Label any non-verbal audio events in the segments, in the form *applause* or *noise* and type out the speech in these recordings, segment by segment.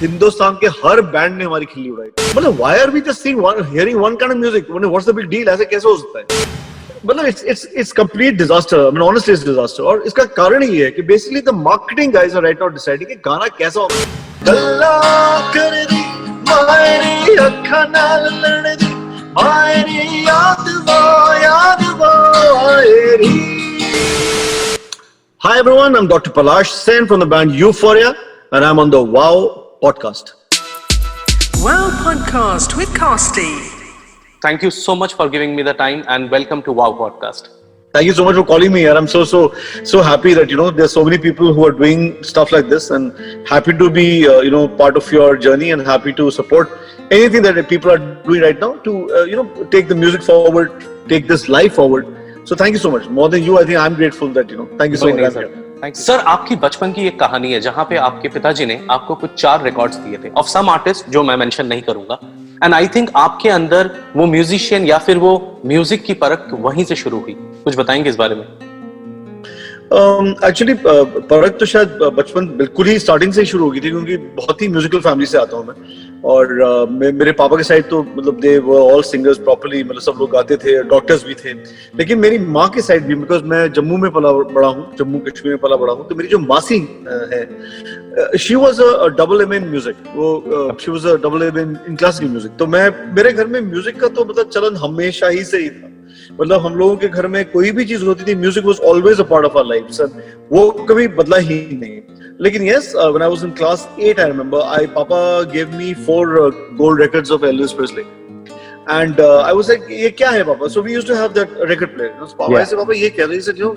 हिंदुस्तान के हर बैंड ने हमारी खिल्ली उड़ाई। मतलब why are we just one hearing one kind of music मतलब व्हाट्स द बिग डील ऐसे कैसे हो सकता है? मतलब it's it's it's complete disaster I mean honestly it's disaster और इसका कारण ये है कि basically the marketing guys are right now deciding कि गाना कैसा होगा। गल्ला कर दी मायरी अखा नाल लड़ दी मायरी याद वो याद वो आएरी Hi everyone, I'm Dr. Palash Sen from the band Euphoria and I'm on the Wow podcast. Wow Podcast with Costi. Thank you so much for giving me the time and welcome to Wow Podcast. Thank you so much for calling me here. I'm so so so happy that you know there's so many people who are doing stuff like this and happy to be uh, you know part of your journey and happy to support anything that people are doing right now to uh, you know take the music forward, take this life forward. So thank you so much. More than you, I think I'm grateful that you know. Thank you so Very much. Nice sir आपकी बचपन की एक कहानी है जहाँ पे आपके पिताजी ने आपको कुछ चार रिकॉर्ड्स दिए थे। ऑफ़ सम आर्टिस्ट जो मैं मेंशन नहीं करूँगा। एंड आई थिंक आपके अंदर वो म्यूजिशियन या फिर वो म्यूज़िक की परख वहीं से शुरू हुई। कुछ बताएँगे इस बारे में? एक्चुअली परख तो शायद uh, बचपन बिल्कुल ही स्टार्टिंग से ही शुरू हो गई थी क्योंकि बहुत ही म्यूजिकल फैमिली से आता हूँ मैं। और uh, मेरे पापा के साइड तो मतलब दे ऑल सिंगर्स प्रॉपर्ली मतलब सब लोग गाते थे डॉक्टर्स भी थे। लेकिन मेरी माँ के साइड भी बिकॉज़ मैं जम्मू में पला बड़ा हूँ जम्मू कश्मीर में पला बड़ा हूँ तो मेरी जो मासी uh, है she was a double M in music वो she was a double M in classical music तो मैं मेरे घर में म्यूज़िक का तो मतलब चलन हमेशा ही से ही था। मतलब हम लोगों के घर में कोई भी चीज़ होती थी music was always a part of our life sir वो कभी बदला ही नहीं। लेकिन yes when I was in class 8 I remember I पापा give me four gold records of Elvis Presley and I was like ये क्या है पापा so we used to have that record player पापा Yeah. ऐसे पापा ये क्या है? Sir you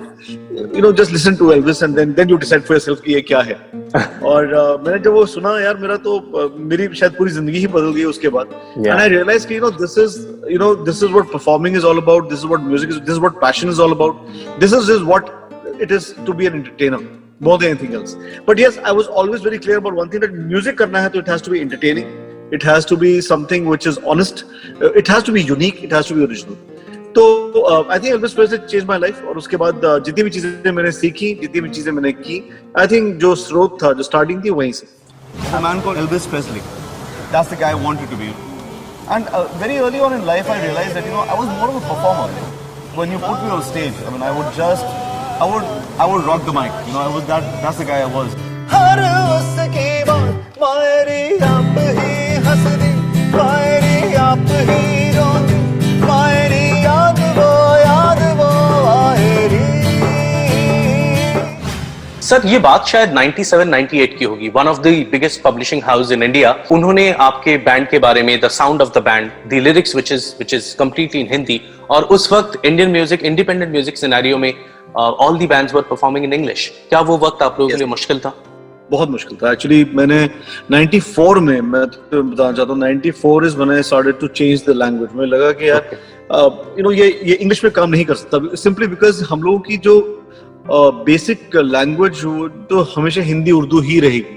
you know just listen to Elvis and then then you decide for yourself कि ये क्या है. *laughs* और uh, मैंने जब वो सुना यार मेरा तो uh, मेरी शायद पूरी ज़िंदगी ही बदल गई उसके बाद. And I realized कि know this is you know this is what performing is all about this is what music is this is what passion is all about this is, is what it is to be an entertainer. more than anything else but yes I was always very clear about one thing that music करना है तो it has to be entertaining it has to be something which is honest uh, it has to be unique it has to be original तो I think Elvis Presley change my life और उसके बाद uh, जितनी भी चीजें मैंने सीखी जितनी भी चीजें मैंने की आई थिंक जो स्रोत था जो स्टार्टिंग थी वहीं से a man called Elvis Presley. That's the guy I wanted to be. And uh, very early on in life, I realized that you know I was more of a performer. When you put me on stage, I mean, I would just, I would, I would rock the mic. You know, I was that. That's the guy I was. हर उसकी बात मायरी आप ही हंसदी मायरी आप ही रोती मायरी याद वो याद वो आएरी sir ये बात शायद 97 98 की होगी one of the biggest publishing house in India उन्होंने आपके बैंड के बारे में the sound of the band the lyrics which is which is completely in Hindi और उस वक्त Indian music independent music scenario में all the bands were performing in English क्या वो वक्त आप लोगों के लिए मुश्किल था? बहुत मुश्किल था। एक्चुअली मैंने 94 में मैं तो बताना चाहता हूँ 94 is when I started to change the language मुझे लगा कि यार यू नो ये ये इंग्लिश में काम नहीं कर सकता। सिंपली बिकॉज़ हम लोगों की जो बेसिक लैंग्वेज तो हमेशा हिंदी उर्दू ही रहेगी।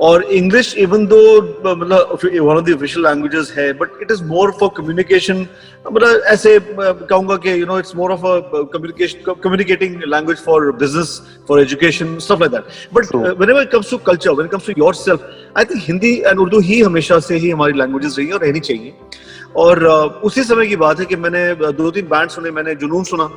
और इंग्लिश इवन दो मतलब one of the official languages है but it is more for communication मतलब ऐसे कहूँगा कि you know it's more of a communication communicating language for business for education stuff like that but whenever it comes to culture when it comes to yourself I think Hindi and Urdu ही हमेशा से ही हमारी languages रही है और रहनी चाहिए। और उसी समय की बात है कि मैंने दो तीन बैंड सुने मैंने जुनून सुना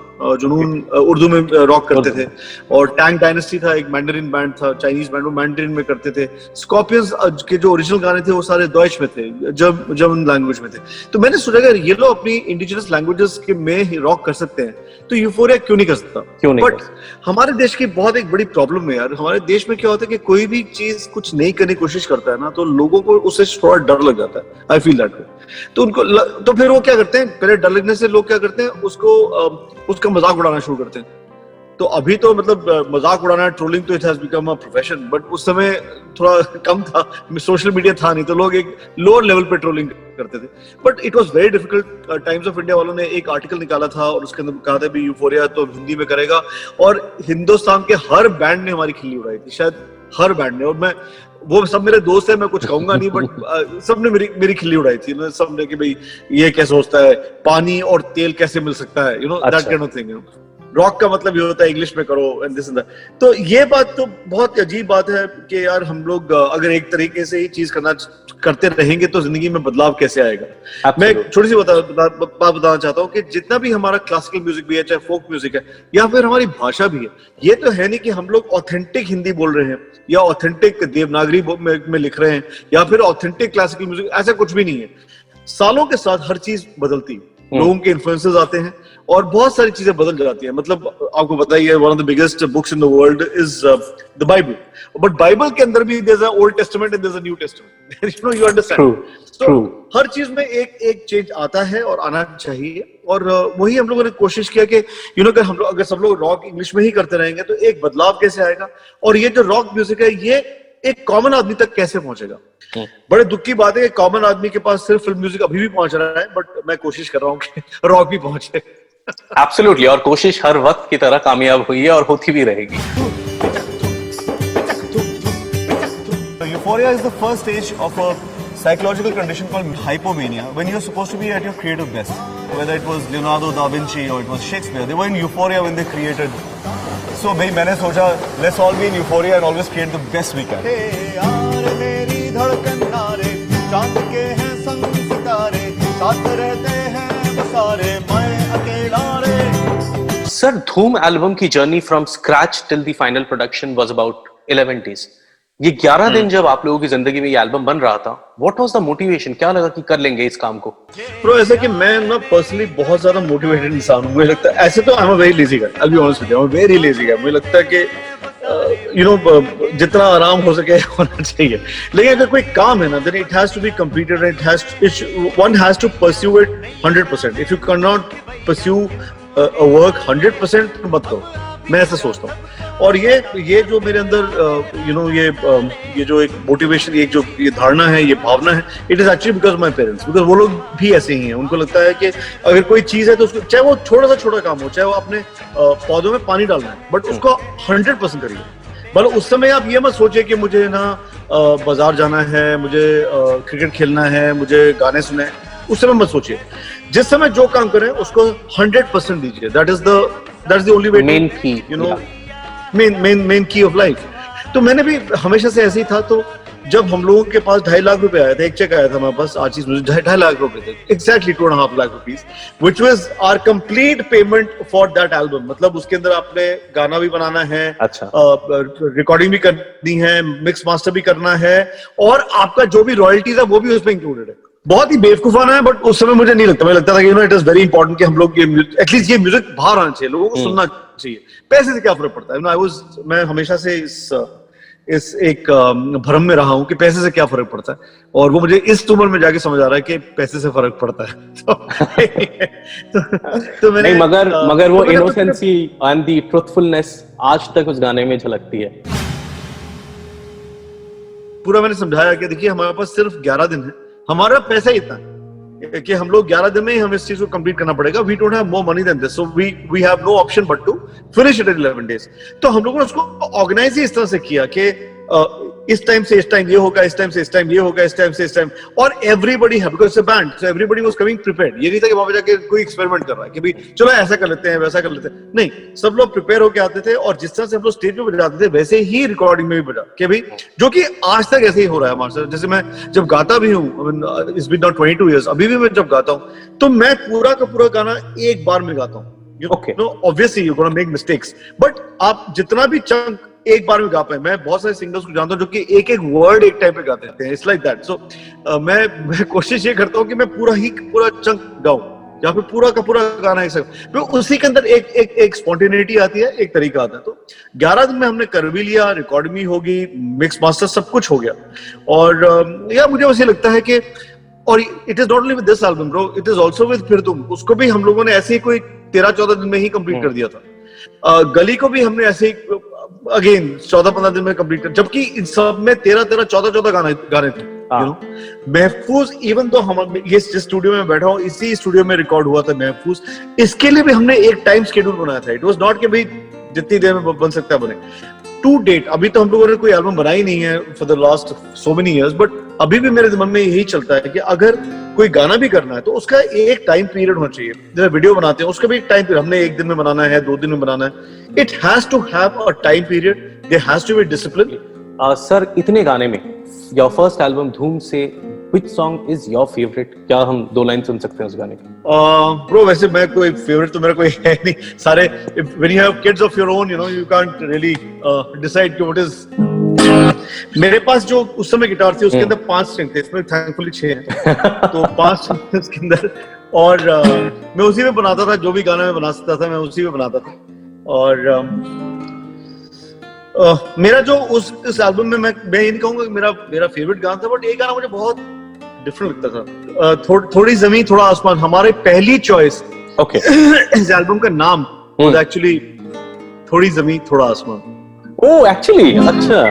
जुनून उर्दू में रॉक करते थे। और टैंक डायनेस्टी था एक मैंडरिन बैंड था चाइनीज़ बैंड वो मैंडरिन में करते थे। स्कॉर्पियंस के जो ओरिजिनल गाने थे वो सारे डॉइच में थे जब जर्मन लैंग्वेज में थे। तो मैंने सोचा अगर ये लोग अपनी इंडिजिनस लैंग्वेजेस के में रॉक कर सकते हैं तो यूफोरिया क्यों नहीं कर सकता? क्यों नहीं बट हमारे देश की बहुत एक बड़ी प्रॉब्लम है यार। हमारे देश में क्या होता है कि कोई भी चीज़ कुछ नहीं करने की कोशिश करता है ना तो लोगों को उससे थोड़ा डर लग जाता है। आई फील दैट तो उनको ल, तो फिर वो क्या करते हैं? पहले डर लगने से लोग क्या करते हैं? उसको उसका मज़ाक उड़ाना शुरू करते हैं। तो अभी तो मतलब मज़ाक उड़ाना ट्रोलिंग तो it has become a profession but उस समय थोड़ा कम था। सोशल मीडिया था नहीं तो लोग एक लोअर लेवल पे ट्रोलिंग करते थे। But it was very difficult Times of India वालों ने एक आर्टिकल निकाला था और उसके अंदर कहा था भी यूफोरिया तो हिंदी में करेगा। और हिंदुस्तान के हर बैंड ने हमारी खिल्ली उड़ाई थी शायद हर बैंड ने। और मैं वो सब मेरे दोस्त है मैं कुछ कहूँगा नहीं बट *laughs* सबने मेरी मेरी खिल्ली उड़ाई थी। सब सबने कि भाई ये कैसे होता है? पानी और तेल कैसे मिल सकता है? You know that. Kind of thing rock का मतलब ये होता है इंग्लिश में करो एंड दिस एंड तो ये बात तो बहुत अजीब बात है कि यार हम लोग अगर एक तरीके से ही चीज़ करना करते रहेंगे तो ज़िंदगी में बदलाव कैसे आएगा? Absolutely. मैं एक छोटी सी बता, बता, बात बताना चाहता हूँ कि जितना भी हमारा क्लासिकल म्यूज़िक भी है चाहे फोक म्यूज़िक है या फिर हमारी भाषा भी है ये तो है नहीं कि हम लोग ऑथेंटिक हिंदी बोल रहे हैं या ऑथेंटिक देवनागरी में, में लिख रहे हैं या फिर ऑथेंटिक क्लासिकल म्यूज़िक ऐसा कुछ भी नहीं है। सालों के साथ हर चीज़ बदलती है। लोगों के इन्फ्लुएंसेस आते हैं और बहुत सारी चीज़ें बदल जाती है। मतलब आपको पता ही है one of the biggest books in the world is the Bible but Bible के अंदर भी there is a Old Testament and there is a New Testament you know you understand तो हर चीज़ में एक एक चेंज आता है और आना चाहिए। और वही हम लोगों ने कोशिश किया कि यू नो अगर हम लोग अगर सब लोग रॉक इंग्लिश में ही करते रहेंगे तो एक बदलाव कैसे आएगा? और ये जो रॉक म्यूज़िक है ये एक कॉमन आदमी तक कैसे पहुंचेगा? बड़े दुख की बात है कि कॉमन आदमी के पास सिर्फ़ फ़िल्म म्यूज़िक अभी भी पहुँच रहा है बट मैं कोशिश कर रहा हूँ कि *laughs* रॉक भी पहुँचे। एब्सोल्युटली और कोशिश हर वक्त की तरह कामयाब हुई है और होती भी रहेगी euphoria is the first stage of a psychological condition called hypomania when you're supposed to be at your creative best. Whether it was Leonardo da Vinci or it was Shakespeare, they were in euphoria when they created. So भाई मैंने सोचा let's all be in euphoria and always create the best we can. हे यार मेरी धड़कन नारे चाँद के हैं संग सितारे साथ रहते सर धूम एल्बम की journey from scratch till the final production was about 11 days ये 11 दिन जब आप लोगों की ज़िंदगी में ये एल्बम बन रहा था व्हाट वाज द मोटिवेशन क्या लगा कि कर लेंगे इस काम को? प्रो ऐसा कि मैं ना पर्सनली बहुत ज़्यादा मोटिवेटेड इंसान हूँ। मुझे लगता है ऐसे तो I am very lazy guy I be honest with you very lazy guy मुझे लगता है कि यू नो जितना आराम हो सके *laughs* होना चाहिए। लेकिन अगर कोई काम है ना then it has to be completed it has one has to pursue it 100% if you can not pursue work 100% मत करो। मैं ऐसा सोचता हूँ। और ये ये जो मेरे अंदर यू नो ये ये जो एक मोटिवेशन एक जो, ये धारणा है, ये भावना है it is actually because my parents because वो लोग भी ऐसे ही हैं। उनको लगता है कि अगर कोई चीज़ है तो उसको, चाहे वो छोटा सा छोटा काम हो, चाहे वो अपने पौधों में पानी डालना है बट उसको हंड्रेड परसेंट करिए। मतलब उस समय आप ये मत सोचिए कि मुझे ना बाज़ार जाना है, मुझे क्रिकेट खेलना है, मुझे गाने सुने। उस समय मत सोचिए। जिस समय जो काम करें उसको हंड्रेड परसेंट दीजिए। That is the that is the only way Main key, you know main main main key of life तो मैंने भी हमेशा से ऐसे ही था तो जब हम लोगों के पास ढाई लाख रुपए आया था एक चेक आया था हमारे पास आज चीज़ मुझे ढाई लाख रुपए थे। Exactly two and half lakh rupees which was our complete payment for that album मतलब उसके अंदर आपने गाना भी बनाना है अच्छा। रिकॉर्डिंग भी करनी है मिक्स मास्टर भी करना है और आपका जो भी रॉयल्टीज है वो भी उसमें इंक्लूडेड है। बहुत ही बेवकूफाना है बट उस समय मुझे नहीं लगता। मुझे लगता था कि you know it is very important कि हम लोग ये एटलीस्ट ये म्यूज़िक बाहर आना चाहिए लोगों को सुनना चाहिए। पैसे से क्या फ़र्क पड़ता है? आई वाज मैं हमेशा से इस इस एक भ्रम में रहा हूँ कि पैसे से क्या फ़र्क पड़ता है। और वो मुझे इस उम्र में जाके समझ आ रहा है कि पैसे से फ़र्क पड़ता है। *laughs* तो, तो, *laughs* तो मैंने नहीं मगर अ, मगर वो इनोसेंसी एंड द ट्रुथफुलनेस आज तक उस गाने में झलकती है। पूरा मैंने समझाया कि देखिए हमारे पास सिर्फ़ 11 दिन है। हमारा पैसा इतना। कि हम लोग 11 दिन में ही हम इस चीज़ को कंप्लीट करना पड़ेगा। We don't have more money then this so we we have no option but to finish it in 11 days तो हम लोगों ने उसको ऑर्गेनाइज ही इस तरह से किया कि इस टाइम से इस टाइम ये होगा इस टाइम से इस टाइम ये होगा इस टाइम से इस टाइम और एवरीबडी है because band so everybody was coming prepared ये नहीं था कि वहाँ जाके कोई एक्सपेरिमेंट कर रहा है कि भाई चलो ऐसा कर लेते हैं वैसा कर लेते हैं। नहीं सब लोग प्रिपेयर होके आते थे और जिस तरह से हम लोग स्टेज पे बजाते थे वैसे ही रिकॉर्डिंग में भी बजा। कि भाई जो कि आज तक ऐसे ही हो रहा है हमारे साथ। जैसे मैं जब गाता भी हूँ इस बिन नॉट 22 इयर्स अभी भी मैं जब गाता हूँ तो मैं पूरा का पूरा गाना एक बार में गाता हूँ। Okay. No obviously you gonna make mistakes but आप जितना भी चंक एक बार में गा पाए। मैं बहुत सारे सिंगर्स को जानता हूँ जो कि एक एक वर्ड एक टाइम पे गाते हैं। इट्स लाइक दैट सो मैं मैं कोशिश ये करता हूँ कि मैं पूरा ही पूरा चंक गाऊं। या फिर पूरा का पूरा गाना एक साथ। तो उसी के अंदर एक एक एक स्पॉन्टेनिटी आती है एक तरीका आता है। तो 11 दिन में हमने कर भी लिया रिकॉर्ड भी होगी मिक्स मास्टर सब कुछ हो गया। और या मुझे वैसे लगता है कि और it is not only with this album bro it is also with फिर तुम। उसको भी हम लोगों ने ऐसे ही कोई तेरह चौदह दिन में ही कंप्लीट कर दिया था। गली को भी हमने ऐसे ही अगेन चौदह पंद्रह दिन में कंप्लीट कर जबकि इन सब में तेरह तेरह चौदह चौदह गाने गाने थे हाँ। यू नो महफूज इवन तो हम ये जिस स्टूडियो में बैठा हूँ इसी स्टूडियो में रिकॉर्ड हुआ था महफूज। इसके लिए भी हमने एक टाइम शेड्यूल बनाया था। इट वॉज़ नॉट के भाई जितनी देर में बन सकता है बने। टू डेट अभी तो हम लोगों ने कोई एल्बम बनाई नहीं है for the last so many years but अभी भी मेरे दिमाग में यही चलता है कि अगर कोई गाना भी करना है तो उसका एक टाइम पीरियड होना चाहिए। जैसे वीडियो बनाते हैं, उसका भी एक टाइम पीरियड हमने एक दिन में बनाना है, दो दिन में बनाना है। It has to have a time period there has to be discipline sir इतने गाने में योर फ़र्स्ट एल्बम धूम से which song is your favourite क्या हम दो लाइन सुन सकते हैं उस गाने की? ब्रो वैसे मैं कोई फेवरेट तो मेरा कोई है नहीं। सारे when you have kids of your own you know you can't really decide कि व्हाट इज़ मेरे पास जो उस समय गिटार थी उसके अंदर पाँच स्ट्रिंग थे इसमें थैंकफुली छह हैं। तो पाँच थे उसके अंदर। और uh, मैं उसी में बनाता था जो भी गाना मैं बना सकता था मैं उसी में बनाता था। और um, uh, मेरा जो उस इस एल्बम में मैं मैं ये नहीं कहूँगा कि मेरा मेरा फेवरेट गाना था बट एक गाना मुझे बहुत डिफरेंट लगता था। uh, थो, थोड़ी ज़मीन थोड़ा आसमान हमारे पहली चॉइस ओके *coughs* इस एल्बम का नाम हम्म। एक्चुअली थोड़ी ज़मीन थोड़ा आसमान। ओ एक्चुअली Oh, अच्छा।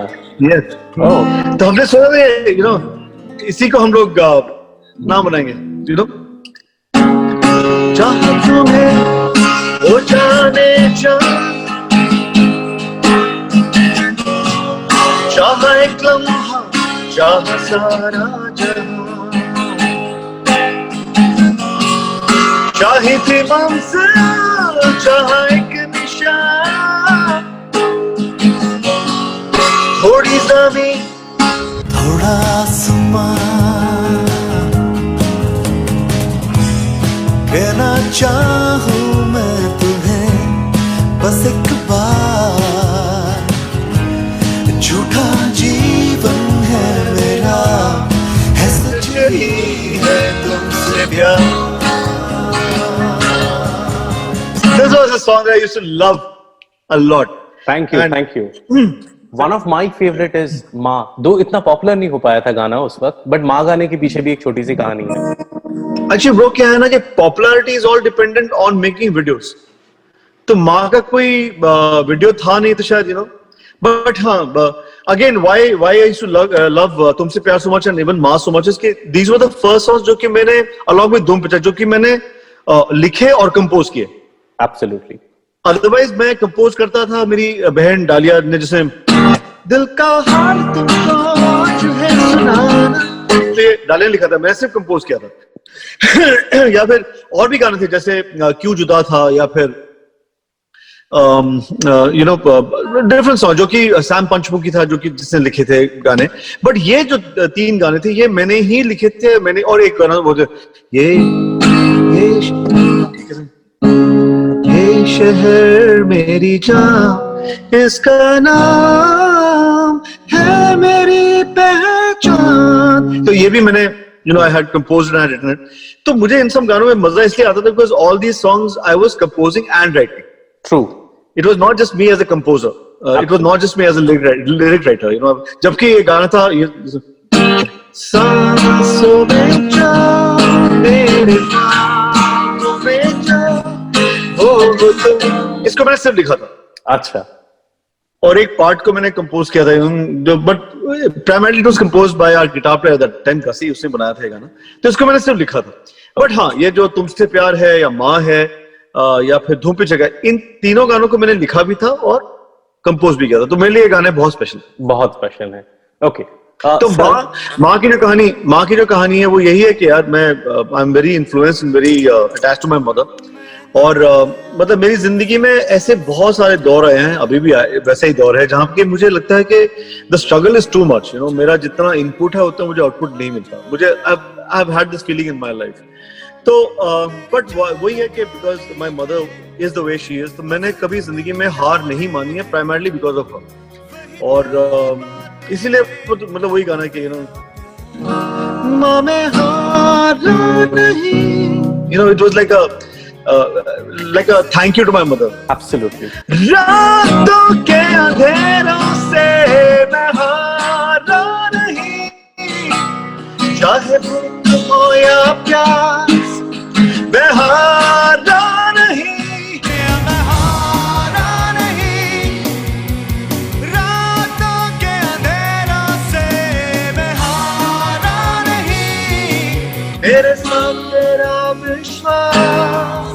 यस ओह तो हमने सोचा था यू नो इसी को हम लोग नाम बनाएँगे यू नो चाह तुम्हें वो जाने जा। चाह एक लम्हा चाह सारा जहाँ चाहे थे चाहे एक निशान। थोड़ी ज़मीन थोड़ा आसमान कहना चाहूँ song that I used to love a lot. Thank you And- thank you one of my favourite is माँ दो इतना पॉपुलर नहीं हो पाया था गाना उस वक्त बट माँ गाने के पीछे भी एक छोटी सी कहानी है। Actually, bro, क्या है ना कि popularity is all dependent on making videos तो माँ का कोई वीडियो था नहीं तो शायद यू नो बट हाँ again why why I to love तुमसे प्यार सो मच एंड इवन माँ सो मच इज़ कि these were the first songs जो कि मैंने अलॉन्ग विद धूम पिक्चर जो कि मैंने uh, लिखे और कंपोज किए। एब्सोल्युटली अदरवाइज़ मैं कंपोज करता था, मेरी बहन डालिया ने जैसे दिल का हाल तुमको जो है सुनाना। डालिया लिखा था मैं सिर्फ़ कंपोज किया था। *coughs* या फिर और भी गाने थे, जैसे क्यों जुदा था, या फिर यू नो डिफरेंट सॉन्ग जो कि सैम पंचमुखी था, जो कि जिसने लिखे थे गाने। बट ये जो तीन गाने थे, ये मैंने ही लिखे थे, मैंने और एक गाना, वो ये ये शहर मेरी जान इसका नाम है मेरी पहचान। तो ये भी मैंने you know I had composed and written it तो मुझे इन सब गानों में मज़ा इसलिए आता था because all these songs I was composing and writing true it was not just me as a composer. Uh, it was not just me as a lyric, writer- lyric writer you know. जबकि ये गाना था ये सांसों में जान मेरे में तुम इसको मैंने सिर्फ़ लिखा था। अच्छा। और एक पार्ट को मैंने कंपोज किया था जो but primarily it was compose by our guitar player that ten कसी उसने बनाया था गाना। तो इसको मैंने सिर्फ़ लिखा था। बट हाँ ये जो तुमसे प्यार है या माँ है या फिर धूम पे जगह इन तीनों गानों को मैंने लिखा भी था और कंपोज भी किया था। तो मेरे लिए गाने बहुत स्पेशल बहुत स्पेशल है। ओके तो माँ माँ की जो कहानी माँ की जो कहानी है वो यही है कि यार मैं I am very influence very attach to my mother और मतलब मेरी ज़िंदगी में ऐसे बहुत सारे दौर आए हैं अभी भी आए, वैसे ही दौर है जहाँ पे मुझे लगता है कि the struggle is too much you know मेरा जितना इनपुट है उतना मुझे आउटपुट नहीं मिलता। मुझे I had this feeling in my life तो बट वही है कि because my mother is the way she is तो मैंने कभी ज़िंदगी में हार नहीं मानी है प्राइमरली बिकॉज़ ऑफ़ हर और uh, इसीलिए मतलब मतलब वही गाना है कि यू नो मैं हारा नहीं। You know it was like a like a thank you to my mother absolutely रातों के अंधेरों से मैं हारा नहीं। चाहे भूख हो या प्यास मैं हारा नहीं। मैं हारा नहीं। रातों के अंधेरों से मैं हारा नहीं। मेरे साथ तेरा विश्वास।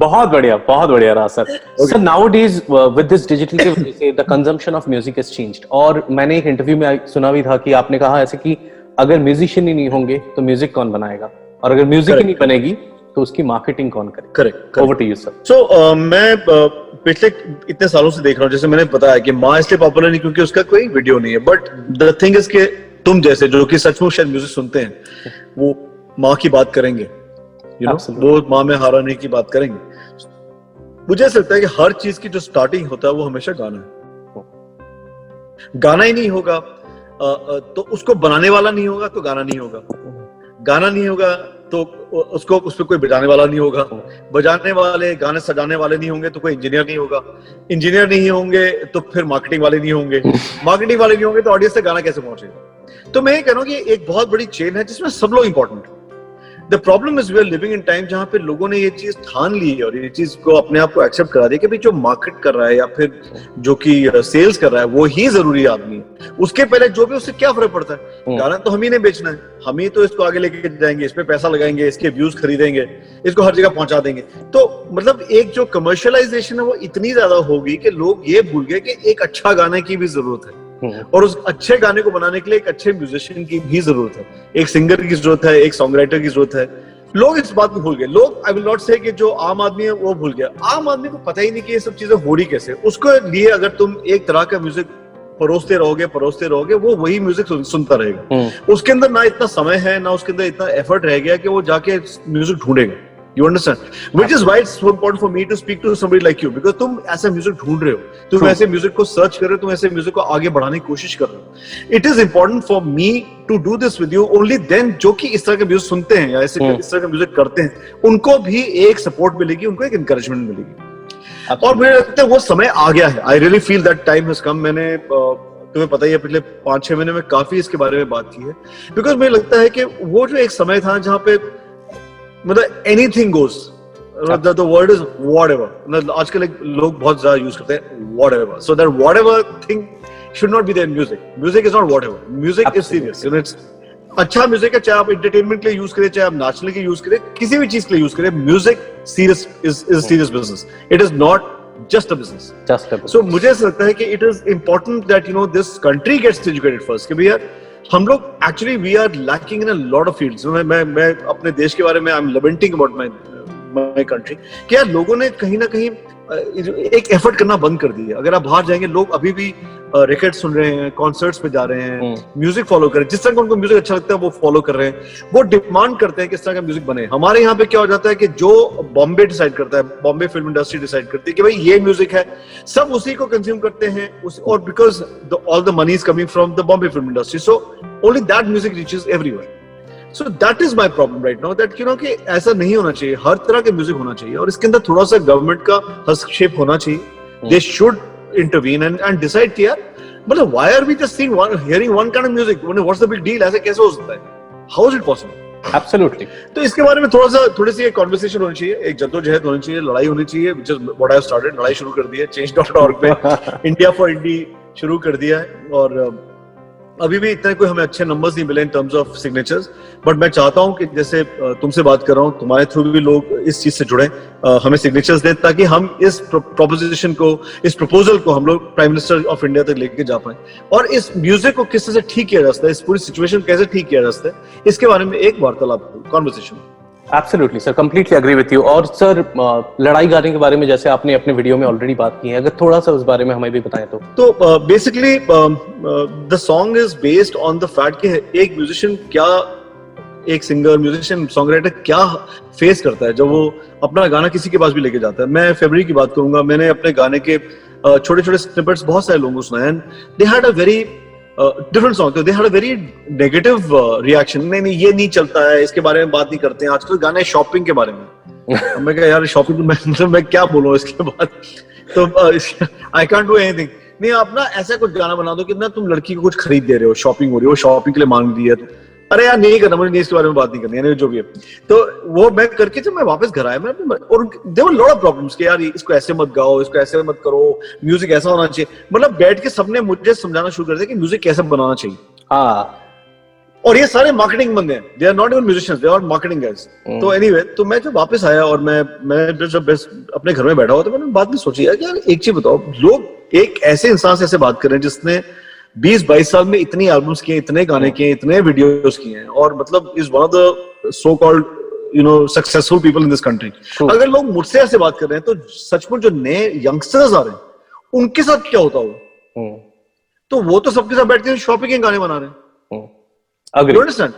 बहुत बढ़िया बहुत बढ़िया रहा sir. Sir nowadays with this digital की वजह से the consumption of music is changed और मैंने एक इंटरव्यू में सुना भी था कि आपने कहा ऐसे कि अगर म्यूजिशियन ही नहीं होंगे तो म्यूज़िक कौन बनाएगा? और अगर म्यूज़िक ही नहीं बनेगी तो उसकी मार्केटिंग कौन करेगा? Correct over to you sir so मैं uh, पिछले इतने सालों से देख रहा हूँ जैसे मैंने बताया कि माँ इसलिए पॉपुलर नहीं क्योंकि उसका कोई वीडियो नहीं है बट द थिंग इज़ के तुम जैसे जो कि सचमुच शायद म्यूज़िक सुनते हैं वो माँ की बात करेंगे यू नो Absolutely. वो माँ में हाराने की बात करेंगे। मुझे ऐसा लगता है कि हर चीज़ की जो स्टार्टिंग होता है वो हमेशा गाना है। गाना ही नहीं होगा। तो उसको बनाने वाला नहीं होगा तो गाना नहीं होगा। गाना नहीं होगा तो उसको उस पर कोई बजाने वाला नहीं होगा। बजाने वाले, गाने सजाने वाले नहीं होंगे तो कोई इंजीनियर नहीं होगा। इंजीनियर नहीं होंगे तो फिर मार्केटिंग वाले नहीं होंगे। मार्केटिंग वाले नहीं होंगे तो ऑडियंस तक गाना कैसे पहुंचेगा? तो मैं ये कह रहा हूँ कि एक बहुत बड़ी चेन है जिसमें सब लोग important the problem is we are living in time जहाँ पे लोगों ने ये चीज़ ठान ली है और ये चीज़ को अपने आप को एक्सेप्ट करा दिया कि भाई जो मार्केट कर रहा है या फिर जो कि सेल्स कर रहा है वो ही ज़रूरी आदमी है उसके पहले जो भी उससे क्या फ़र्क पड़ता है हम्म। गाना तो हम ही ने बेचना है हम ही तो इसको आगे लेके जाएँगे इस पे पैसा लगाएँगे इसके व्यूज़ खरीदेंगे इसको हर जगह पहुँचा देंगे तो मतलब एक जो कमर्शियलाइजेशन है वो इतनी ज़्यादा होगी कि लोग ये भूल गए कि एक अच्छा गाने की भी ज़रूरत है। और उस अच्छे गाने को बनाने के लिए एक अच्छे म्यूजिशियन की भी ज़रूरत है। एक सिंगर की ज़रूरत है एक सॉन्ग राइटर की ज़रूरत है। लोग इस बात को भूल गए। लोग आई विल नॉट से कि जो आम आदमी है वो भूल गया। आम आदमी को पता ही नहीं कि ये सब चीज़ें हो रही कैसे। उसके लिए अगर तुम एक तरह का म्यूज़िक परोसते रहोगे परोसते रहोगे वो वही म्यूज़िक सुन, सुनता रहेगा। हम्म। उसके अंदर ना इतना समय है ना उसके अंदर इतना एफर्ट रह गया कि वो जाके music ढूंढेगा। You understand which is why it's so important for me to speak to somebody like you because तुम ऐसा म्यूज़िक ढूंढ रहे हो। तुम ऐसे म्यूज़िक को सर्च कर रहे हो तुम ऐसे म्यूज़िक को आगे बढ़ाने की कोशिश कर रहे हो। It is important for me to do this with you only then जो कि इस तरह के म्यूज़िक सुनते हैं या ऐसे Hmm. इस तरह का म्यूज़िक करते हैं उनको भी एक सपोर्ट मिलेगी उनको एक इंकरेजमेंट मिलेगी। और मुझे लगता है वो समय आ गया है। I really feel that time has come मैंने तुम्हें पता ही है पिछले पाँच छह महीने में काफ़ी इसके बारे में बात की है। बिकॉज़ मुझे लगता है कि वो जो एक समय था जहाँ पे मतलब anything goes the word is whatever आजकल एक लोग बहुत ज़्यादा यूज़ करते हैं whatever so that whatever thing should not be there music music is not whatever music is serious it's अच्छा म्यूज़िक है चाहे आप एंटरटेनमेंट के लिए यूज़ करें चाहे आप नाचने के लिए यूज़ करें किसी भी चीज़ के लिए यूज़ करें music serious is is serious business it is not just a business just so मुझे ऐसा लगता है कि it is important that you know this country gets educated first कि भैया हम लोग actually we are lacking in a lot of fields मैं मैं मैं अपने देश के बारे में I am lamenting about my my country क्या लोगों ने कहीं ना कहीं एक एफर्ट करना बंद कर दिया। अगर आप बाहर जाएँगे लोग अभी भी रिकॉर्ड सुन रहे हैं कॉन्सर्ट्स पे जा रहे हैं हम्म। म्यूज़िक फॉलो कर रहे हैं। जिस तरह का उनको म्यूज़िक अच्छा लगता है वो फॉलो कर रहे हैं। वो डिमांड करते हैं किस तरह का म्यूज़िक बने। हमारे यहाँ पे क्या हो जाता है कि जो बॉम्बे डिसाइड करता है बॉम्बे फ़िल्म इंडस्ट्री डिसाइड करती है कि भाई ये म्यूज़िक है। सब उसी को कंज्यूम करते हैं उस और because all the money is coming from the Bombay film industry so only that music reaches everywhere so that is my problem right now that you know कि ऐसा नहीं होना चाहिए। हर तरह के म्यूज़िक होना चाहिए और इसके अंदर थोड़ा सा गवर्नमेंट का हस्तक्षेप होना चाहिए। They should intervene and and decide कि यार मतलब why are we just seeing one hearing one kind of music what's the big deal ऐसे कैसे हो सकता है? How is it possible absolutely तो इसके बारे में थोड़ा सा थोड़ी सी एक कॉन्वर्सेशन होनी चाहिए। एक जद्दोजहद होनी चाहिए लड़ाई होनी चाहिए। Which is what I have started लड़ाई शुरू कर दी है। ऑर्ग पे इंडिया फॉर इंडी शुरू कर दिया है और अ, अभी भी इतने कोई हमें अच्छे नंबर्स नहीं मिले in terms of signatures but मैं चाहता हूँ कि जैसे तुमसे बात कर रहा हूँ, तुम्हारे थ्रू भी लोग इस चीज़ से जुड़े हमें सिग्नेचर्स दें, ताकि हम इस प्रोपोजिशन को, इस प्रपोजल को हम लोग प्राइम मिनिस्टर ऑफ़ इंडिया तक लेके जा पाए। और इस म्यूज़िक को किस तरह से ठीक किया जा सकता है, इस पूरी सिचुएशन कैसे ठीक किया जा सकता है, इसके बारे में एक वार्तालाप conversation absolutely sir completely agree with you और सर लड़ाई गाने के बारे में जैसे आपने अपने वीडियो में ऑलरेडी बात की है, अगर थोड़ा सा उस बारे में हमें भी बताएँ तो। तो basically the song is based on the fact कि एक म्यूजिशियन क्या, एक सिंगर म्यूजिशियन सॉन्ग राइटर क्या फेस करता है जब वो अपना गाना किसी के पास भी लेके जाता है। मैं फेब्रवरी की बात करूँगा, मैंने अपने गाने के छोटे छोटे स्निपेट्स बहुत सारे लोगों को सुनाए and they had a very different song they had a very negative reaction नहीं नहीं ये नहीं चलता है इसके बारे में बात नहीं करते हैं। आजकल गाने शॉपिंग के बारे में। *laughs* मैं कहा यार शॉपिंग मैं मतलब मैं क्या बोलूँ इसके बाद? तो आई कैंट डू एनीथिंग नहीं आप ना ऐसा कुछ गाना बना दो कि ना तुम लड़की को कुछ खरीद दे रहे हो शॉपिंग हो रही हो शॉपिंग के लिए मांग रही है तो। अरे यार नहीं करना मुझे इसके बारे में बात नहीं करनी है जो भी है। तो वो मैं करके जब मैं वापस घर आया मैं और देवर लॉट ऑफ़ प्रॉब्लम्स कि यार इसको ऐसे मत गाओ इसको ऐसे मत करो म्यूज़िक ऐसा होना चाहिए। मतलब बैठ के सबने मुझे समझाना शुरू कर दिया कि म्यूज़िक कैसे बनाना चाहिए। हाँ। और ये सारे मार्केटिंग बंदे हैं। They are not even musicians they are marketing guys तो एनीवे तो मैं जब वापस आया और मैं मैं जब बस अपने घर में बैठा हुआ तो मैंने बाद में सोची यार एक चीज़ बताओ लोग एक ऐसे इंसान से ऐसे बात कर रहे हैं जिसने 20 22 साल में इतनी एल्बम्स किए इतने गाने किए इतने वीडियोस किए हैं और मतलब is one of the so called you know successful people in this country अगर लोग मुझसे ऐसे बात कर रहे हैं तो सचमुच जो नए यंगस्टर्स आ रहे हैं उनके साथ क्या होता होगा हम्म, तो वो तो सबके साथ बैठ के शॉपिंग के गाने बना रहे हैं?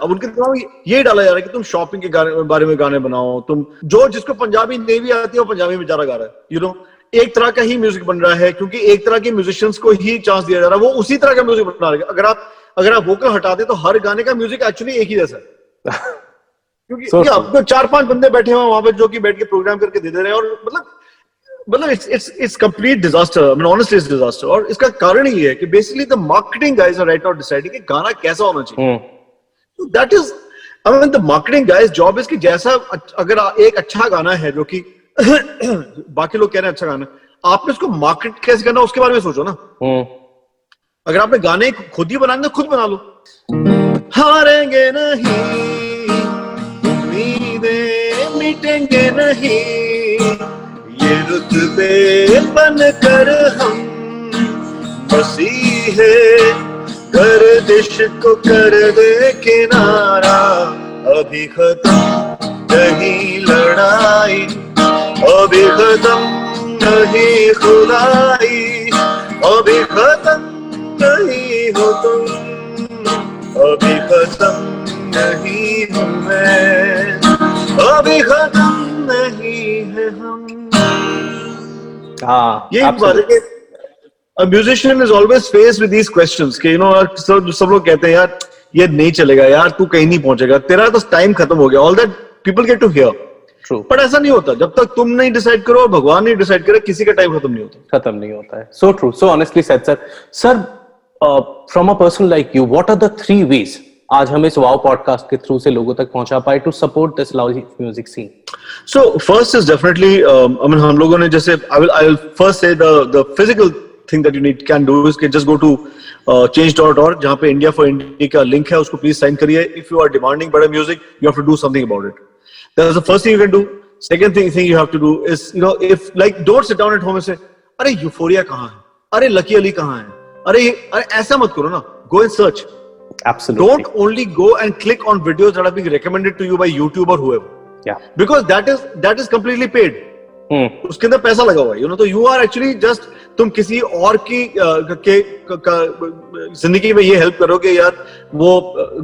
अब उनके दिमाग ये डाला जा रहा है कि तुम शॉपिंग के गाने बारे में गाने बनाओ तुम जो जिसको पंजाबी नहीं भी आती है वो पंजाबी में बेचारा गा रहा है यू नो एक तरह का ही म्यूज़िक बन रहा है क्योंकि एक तरह के म्यूजिशियंस को ही चांस दिया जा रहा है वो उसी तरह का म्यूज़िक बना रहे हैं। अगर आप अगर आप वोकल हटा दे तो हर गाने का म्यूज़िक एक्चुअली एक ही जैसा है। *laughs* क्योंकि So true. तो चार पाँच बंदे बैठे हुए वहाँ पे जो कि बैठ के प्रोग्राम करके दे दे रहे हैं और मतलब मतलब it's it's it's complete disaster I mean honestly it's disaster और इसका कारण ये है कि basically the marketing guys are right now deciding कि गाना कैसा होना चाहिए। हम्म, that is I mean the marketing guys job is कि जैसा अगर एक अच्छा गाना है जो कि *coughs* बाकी लोग कह रहे हैं अच्छा गाना। आपने उसको मार्केट कैसे करना उसके बारे में सोचो ना। हम्म, अगर आपने गाने खुद ही बनाएँगे तो खुद बना लो। हारेंगे नहीं उम्मीदें मिटेंगे नहीं ये रुतबे बन कर हम मसीहे गर्दिश को कर दे किनारा अभी खत्म नहीं लड़ाई अभी खत्म नहीं खुदाई अभी खत्म नहीं हो तुम। अभी खत्म नहीं हूँ मैं अभी खत्म नहीं है हम। हाँ ये बात है absolutely. कि a musician is always faced with these questions कि you know सब सब लोग कहते हैं यार ये नहीं चलेगा यार तू कहीं नहीं पहुंचेगा तेरा तो टाइम खत्म हो गया all that people get to hear True. पर ऐसा नहीं होता। जब तक तुम नहीं डिसाइड करो भगवान नहीं डिसाइड करे किसी का टाइम खत्म नहीं होता। खत्म नहीं होता है। So true so honestly set sir sir from a person like you what are three three ways आज हम इस वाव पॉडकास्ट के थ्रू से लोगों तक पहुँचा पाए to support this music scene so first is definitely I mean हम लोगों ने जैसे I will I will first say the the physical thing that you need can do is just go to change dot और जहाँ पे India for India का link है उसको प्लीज़ साइन करिए। इफ़ यू आर डिमांडिंग बड़ा music you have to do something about it That's the first thing you can do. Second thing thing you have to do is you know if like don't sit down at home and say अरे euphoria कहाँ है? अरे lucky Ali कहाँ है? अरे अरे ऐसा मत करो ना. Go and search. Absolutely Don't only go and click on videos that are being recommended to you by YouTube or whoever. या because that is that is completely paid hmm उसके अंदर पैसा लगा हुआ है। यू नो तो you are actually just तुम किसी और की के ज़िंदगी में ये हेल्प करो कि यार वो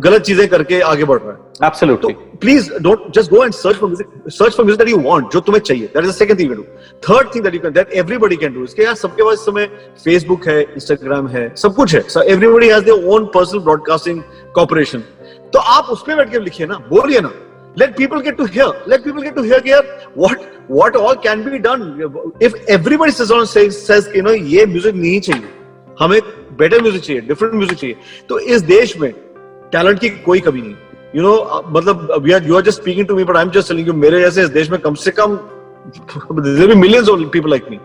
गलत चीज़ें करके आगे बढ़ रहा है। तो absolutely please don't just go and search for music search for music that you want जो तुम्हें चाहिए। That is the second thing you do third thing that you can that everybody can do इसके यार सबके पास इस समय Facebook है Instagram है सब कुछ है। So everybody has their own personal broadcasting corporation तो आप उस पे बैठ के लिखिए ना बोलिए ना। Let people get to hear let people get to hear कि यार what what all can be done? If everybody says on says says you know ये म्यूज़िक नहीं चाहिए हमें बेटर म्यूज़िक चाहिए डिफरेंट म्यूज़िक चाहिए तो इस देश में टैलेंट की कोई कमी नहीं। यू नो मतलब we are you are just speaking to me but I am just telling you मेरे जैसे इस देश में कम से कम there be millions of people like me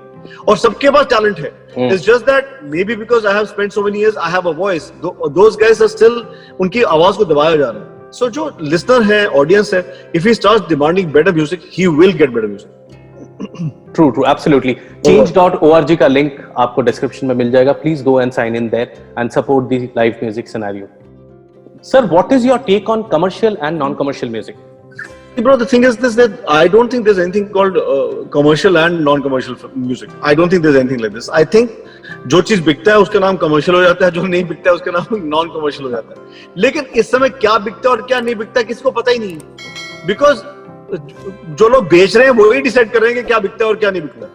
और सबके पास टैलेंट है। It's just that maybe because I have spent so many years I have a voice those guys are still उनकी आवाज़ को दबाया जा रहा है। सो जो लिसनर है ऑडियंस है if he start demanding better music he will get better music true true absolutely change.org का लिंक आपको डिस्क्रिप्शन में मिल जाएगा. Please go and sign in there and support the live music scenario sir what is your take on commercial and non commercial music Bro, the thing is this that I don't think there's anything called uh, commercial and non-commercial music. I don't think there's anything like this. I think जो चीज़ बिकता है उसका नाम commercial हो जाता है जो नहीं बिकता है उसका नाम नॉन कमर्शियल हो जाता है। लेकिन इस समय क्या बिकता है और क्या नहीं बिकता है किसी को पता ही नहीं बिकॉज़ जो लोग बेच रहे हैं वो ही डिसाइड कर रहे हैं कि क्या बिकता है और क्या नहीं बिकता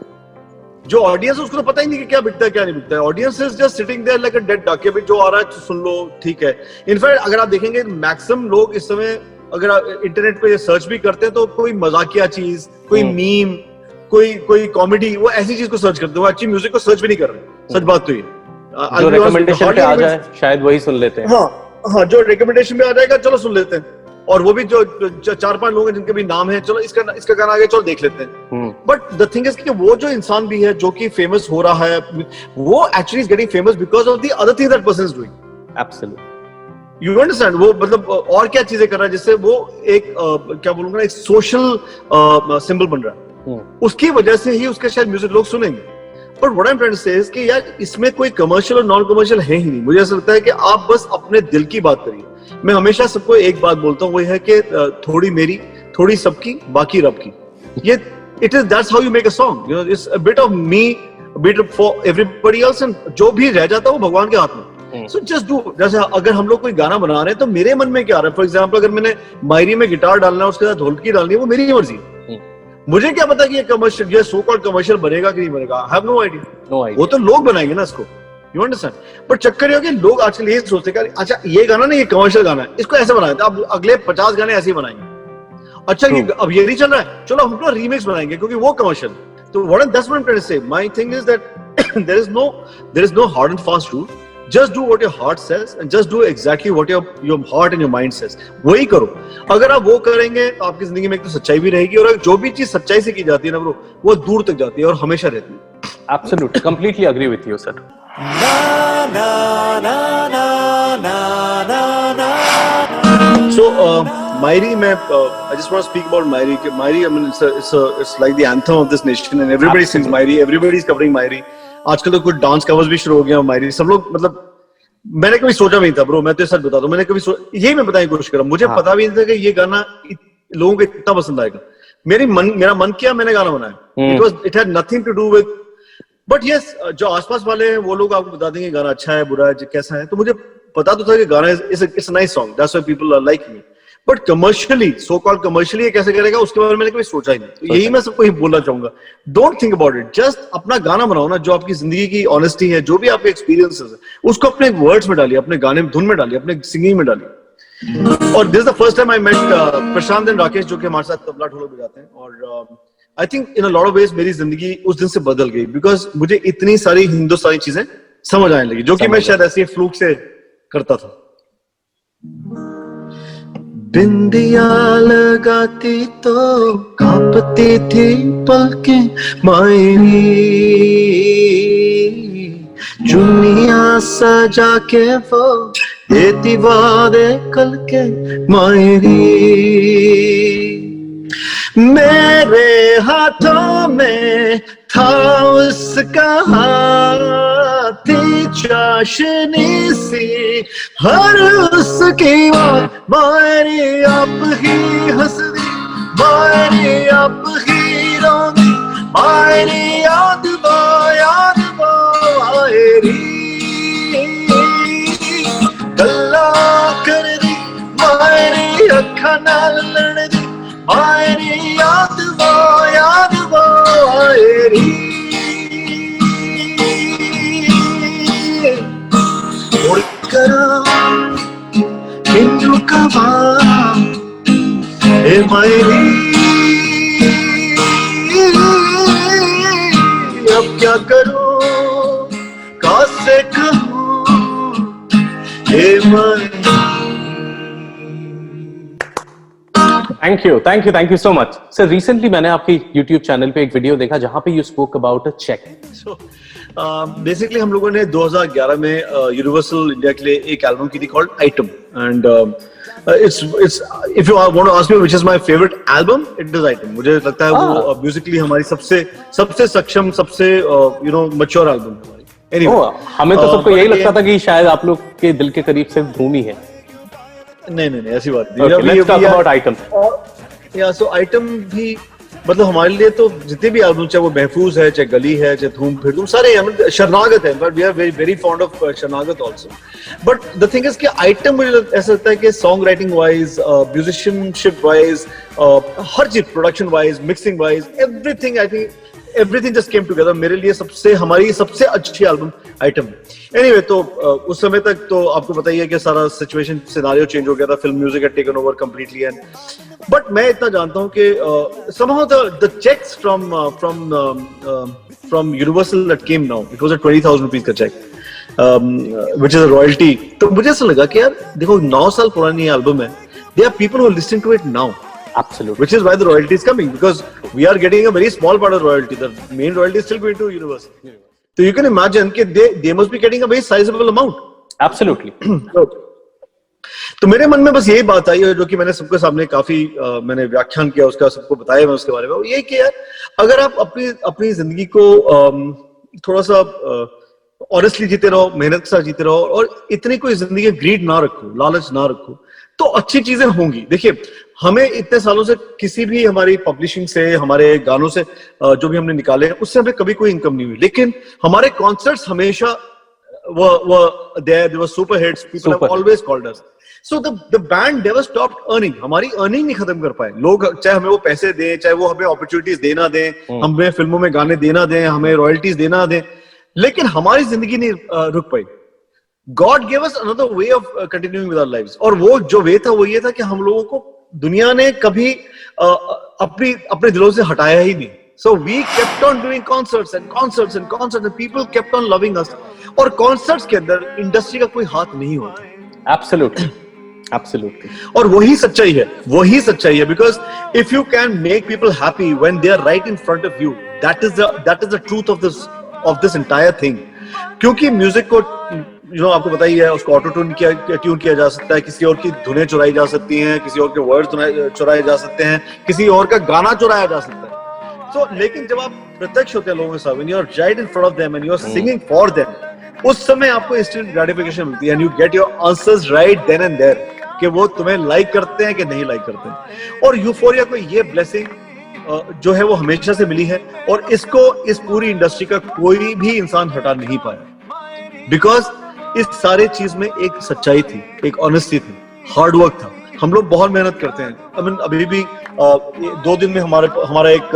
जो ऑडियंस है उसको तो पता ही नहीं कि क्या बिकता है क्या नहीं बिकता है। Audience is just sitting there like a dead duck के भाई जो आ रहा है तो सुन लो ठीक है। इनफैक्ट अगर आप देखेंगे मैक्सिमम लोग इस समय अगर आप इंटरनेट पे सर्च भी करते हैं तो कोई मजाकिया चीज़ कोई मीम कोई कोई कॉमेडी वो ऐसी चीज़ को सर्च करते हैं वो अच्छी म्यूज़िक को सर्च भी नहीं कर रहे सच बात तो ये। जो रिकमेंडेशन पे आ जाए शायद वही सुन लेते हैं। हाँ हाँ जो रिकमेंडेशन में आ जाएगा चलो सुन लेते हैं। और वो भी जो, जो चार पाँच लोग हैं जिनके भी नाम है चलो इसका इसका गाना आ गया चलो देख लेते हैं। Hmm. But the thing is कि वो जो इंसान भी है जो कि फ़ेमस हो रहा है वो actually is getting famous because of the other thing that person is doing absolutely you understand वो मतलब और क्या चीज़ें कर रहा है जिससे वो एक अ, क्या बोलूँगा एक सोशल सिंबल बन रहा है। हम्म। उसकी वजह से ही उसका शायद म्यूज़िक लोग सुनेंगे। पर what I am trying to say is कि यार इसमें कोई कमर्शियल और नॉन कमर्शियल है ही नहीं। मुझे ऐसा लगता है कि आप बस अपने दिल की बात करिए। मैं हमेशा सबको एक बात बोलता हूँ वो है कि थोड़ी मेरी थोड़ी सबकी बाकी रब की। ये it is that's how you make a song you know it's a bit of me bit for everybody else and जो भी रह जाता है वो भगवान के हाथ में। सो जस्ट डू जैसे अगर हम लोग कोई गाना बना रहे हैं तो मेरे मन में क्या आ रहा है? फॉर एग्ज़ाम्पल अगर मैंने मायरी में गिटार डालना है उसके साथ ढोलकी डालनी है वो मेरी मर्ज़ी। है। मुझे क्या पता कि ये कमर्शियल ये सो कॉल्ड कमर्शियल बनेगा कि नहीं बनेगा? I have no idea no वो तो लोग बनाएँगे ना इसको। यू अंडरस्टैंड पर चक्कर ये हो कि लोग आजकल ये सोचते हैं अच्छा ये गाना ना ये कमर्शियल गाना है। इसको ऐसे बनाए अब अगले पचास गाने ऐसे ही बनाएँगे। अच्छा ये अब ये नहीं चल रहा है। चलो हम अपना रीमिक्स बनाएँगे क्योंकि वो कमर्शियल तो व्हाट दस मिनट से my thing is that there is no there is no hard and fast rule just do what your heart says and just do exactly what your your heart and your mind says वही करो अगर आप वो करेंगे तो आपकी ज़िंदगी में एक तो सच्चाई भी रहेगी और जो भी चीज़ सच्चाई से की जाती है ना ब्रो वो दूर तक जाती है और हमेशा रहती है absolutely completely agree with you sir So, uh, Mairi, uh, I just want to speak about Mairi. Mairi, I mean, it's, a, it's, a, it's like the anthem of this nation, and everybody Absolutely. sings Mairi. Everybody is covering Mairi. आजकल तो कुछ dance covers भी शुरू हो गया हमारी। सब लोग मतलब मैंने कभी सोचा नहीं था ब्रो मैं तो सच बता दूँ मैंने कभी यही मैं बताने की कोशिश कर रहा हूँ मुझे पता भी नहीं था कि ये गाना लोगों को इतना पसंद आएगा। मेरी मन मेरा मन किया मैंने गाना बनाया। It was it had nothing to do with but yes जो आसपास वाले हैं वो लोग आपको बता देंगे गाना अच्छा है बुरा है कैसा है। तो मुझे पता तो था कि गाना is it's nice song that's why people are like me but commercially so called commercially ये कैसे करेगा उसके बारे में मैंने कभी सोचा ही नहीं। तो यही मैं सबको ही बोलना चाहूँगा। Don't think about it just अपना गाना बनाओ ना जो आपकी ज़िंदगी की ऑनेस्टी है जो भी आपके एक्सपीरियंसेस है उसको अपने वर्ड्स में डालिए अपने गाने में धुन में डालिए अपने सिंगिंग में डालिए। और this the first time I met Prashant and Rakesh जो कि हमारे साथ तबला ढोलक बजाते हैं। और I think in a lot of ways मेरी ज़िंदगी उस दिन से बदल गई बिकॉज़ मुझे इतनी सारी हिंदुस्तानी चीज़ें समझ आने लगी जो कि मैं शायद ऐसे फ्लूक से करता था। बिंदिया लगाती तो कांपती थी पलके मायरी चुनिया सजा के वो देती वादे कल के मायरी मेरे हाथों में था उसका हाथी चाशनी सी हर उसकी बात मारी आप ही हंसदी मारी आप ही रोनी मारी याद वो याद वो आएरी गल्ला कर दी मारी अखा नाल लड़ दी मारी याद वो याद वो से हे मायरी। अब क्या करूँ? कासे कहूँ? ए मायरी। Thank you thank you thank you so much sir recently मैंने आपके YouTube चैनल पे एक वीडियो देखा जहाँ पे you spoke about a check basically हम लोगों ने 2011 में यूनिवर्सल इंडिया के लिए एक एल्बम की थी called item and it's it's if you want to ask me which is my favourite album it is item मुझे लगता है ah. वो म्यूजिकली uh, हमारी सबसे सबसे सक्षम सबसे यू नो मैच्योर एल्बम हमारी. एनीवे हमें तो Uh, सबको but यही लगता था कि शायद आप लोग के दिल के करीब सिर्फ़ भूमि है। नहीं नहीं नहीं ऐसी बात नहीं Okay, let's talk about Item. या सो आइटम भी मतलब हमारे लिए तो जितने भी एल्बम चाहे वो महफूज है चाहे गली है चाहे धूम फिर धूम सारे शरनागत है but we are very very fond of Sharanagat also but the thing is कि आइटम मुझे ऐसा लगता है कि song writing wise musicianship wise her cheese production wise mixing wise everything I think everything just came together मेरे लिए सबसे हमारी सबसे अच्छी एल्बम आइटम एनीवे तो uh, उस समय तक तो आपको ही है कि सारा सिचुएशन सिनारियो चेंज हो गया था film music had taken over completely and but मैं इतना जानता हूँ कि checks from uh, from um, um, from Universal that came now. It was a 20000 rupees का uh, which is a royalty. तो मुझे ऐसा लगा कि यार देखो नौ साल पुरानी एल्बम है. There are people who are listening to it absolutely which is why the royalty is coming because we are getting a very small part of royalty. The main royalty is still going to Universal. So you can imagine that they, they must be getting a very sizable amount. Absolutely So, तो मेरे मन में बस यही बात आई है जो कि मैंने सबके सामने काफ़ी अ, मैंने व्याख्यान किया उसका सबको बताया मैं उसके बारे में वो ये कि यार अगर आप अपनी अपनी ज़िंदगी को अम, थोड़ा सा ऑनेस्टली जीते रहो मेहनत के साथ जीते रहो और इतनी कोई ज़िंदगी ग्रीड ना रखो लालच ना रखो तो अच्छी चीज़ें होंगी देखिए हमें इतने सालों से किसी भी हमारी पब्लिशिंग से हमारे गानों से जो भी हमने निकाले हैं उससे हमें कभी कोई इनकम नहीं हुई। लेकिन हमारे कॉन्सर्ट्स हमेशा were were there they were super hits people have always called us. So the the band never stopped earning. हमारी अर्निंग नहीं खत्म कर पाए। लोग चाहे हमें वो पैसे दें चाहे वो हमें अपॉर्चुनिटीज़ देना दें हमें फ़िल्मों में गाने देना दें हमें रॉयल्टीज देना दें लेकिन हमारी ज़िंदगी नहीं रुक पाई। God give us another way of continuing with our lives और वो जो वे था वो ये था कि हम लोगों को दुनिया ने कभी अपनी अपने दिलों से हटाया ही नहीं। So we kept on doing concerts and concerts and concerts and people kept on loving us और कॉन्सर्ट्स के अंदर इंडस्ट्री का कोई हाथ नहीं होता। एब्सोल्युटली एब्सोल्युटली और वही सच्चाई है वही सच्चाई है because if you can make people happy when they are right in front of you that is the that is the truth of this of this entire thing क्योंकि म्यूज़िक को you know आपको पता ही है उसको auto tune किया tune किया जा सकता है किसी और की धुनें चुराई जा सकती हैं किसी और के वर्ड चुराए जा सकते हैं किसी और का गाना चुराया जा सकता है। सो so, लेकिन जब आप प्रत्यक्ष होते हैं लोगों के साथ you are right in front of them and you are singing for them उस समय आपको इंस्टेंट ग्रेटिफिकेशन मिलती है and you get your answers right then and there कि वो तुम्हें लाइक करते हैं कि नहीं लाइक करते हैं। और यूफोरिया को ये ब्लेसिंग जो है वो हमेशा से मिली है और इसको इस पूरी इंडस्ट्री का कोई भी इंसान हटा नहीं पाया। बिकॉज़ इस सारे चीज़ में एक सच्चाई थी एक ऑनेस्टी थी हार्ड वर्क था। हम लोग बहुत मेहनत करते हैं। आई मीन अभी भी ये दो दिन में हमारे हमारा एक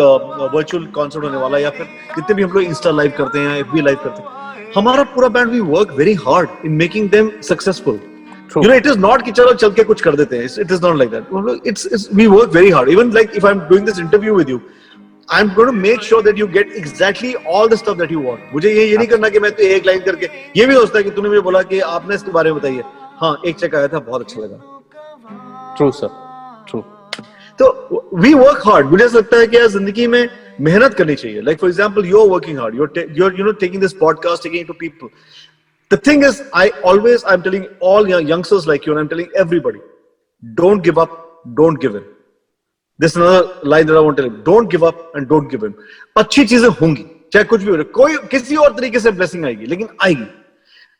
वर्चुअल कॉन्सर्ट होने वाला है या फिर जितने भी हम लोग इंस्टा लाइव करते हैं एफ़ लाइव करते हैं हमारा पूरा band we work very hard in making them successful you know it is not कि चलो चल के कुछ कर देते हैं। It is not like that हम लोग- it's, it's we work very hard even like if I'm doing this interview with you I'm going to make sure that you get exactly all the stuff that you want मुझे ये ये नहीं करना कि मैं तो एक लाइन करके ये भी सोचता है कि तूने मुझे बोला कि आपने इसके बारे में बताइए हाँ एक चेक आया था बहुत अच्छा लगा ट्रू सर ट्रू तो वी वर्क हार्ड मुझे ऐसा लगता है कि यार जिंदगी में मेहनत करनी चाहिए like for example you are working hard you are you know taking this podcast taking to people the thing is i always i'm telling all young youngsters like you and i'm telling everybody don't give up don't give in to tell you. Don't give up and don't give in. अच्छी चीज़ें होंगी, चाहे कुछ भी हो रहा कोई किसी और तरीके से ब्लेसिंग आएगी, लेकिन आएगी।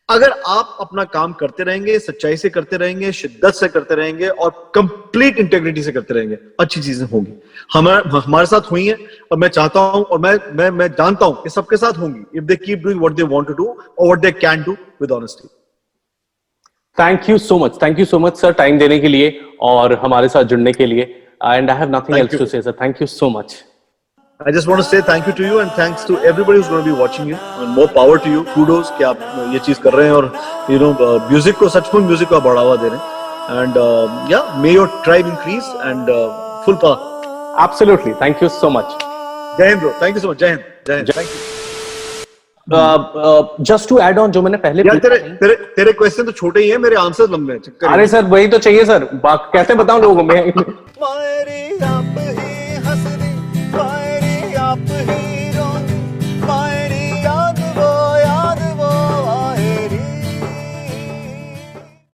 अगर आप अपना काम करते रहेंगे, सच्चाई से करते रहेंगे, शिद्दत से करते रहेंगे और कंप्लीट इंटेग्रिटी से करते रहेंगे, अच्छी चीज़ें होंगी। हमारे हमारे साथ हुई हैं और मैं चाहता हूँ और मैं मैं मैं जानता हूँ कि सबके साथ होंगी। If they keep doing what they want to do और what they can do with honesty thank you so much thank you so much sir time देने के लिए और हमारे साथ जुड़ने के लिए। And I have nothing Thank else you. To say sir thank you so much I just want to say thank you to you and thanks to everybody who's going to be watching you and more power to you. Kudos कि आप ये चीज कर रहे हैं और you know music को सचमुच म्यूजिक को आप बढ़ावा दे रहे हैं and uh, yeah may your tribe increase and uh, full power. Absolutely thank you so much Jai Hind bro. Thank you so much. जय हिंद. जय Hind. Thank you. Just to add on जो मैंने पहले यार तेरे तेरे तेरे क्वेश्चन तो छोटे ही हैं मेरे आंसर लंबे हैं चक्कर अरे सर वही तो चाहिए सर। कैसे बताऊँ लोगों को मैं? *laughs* ही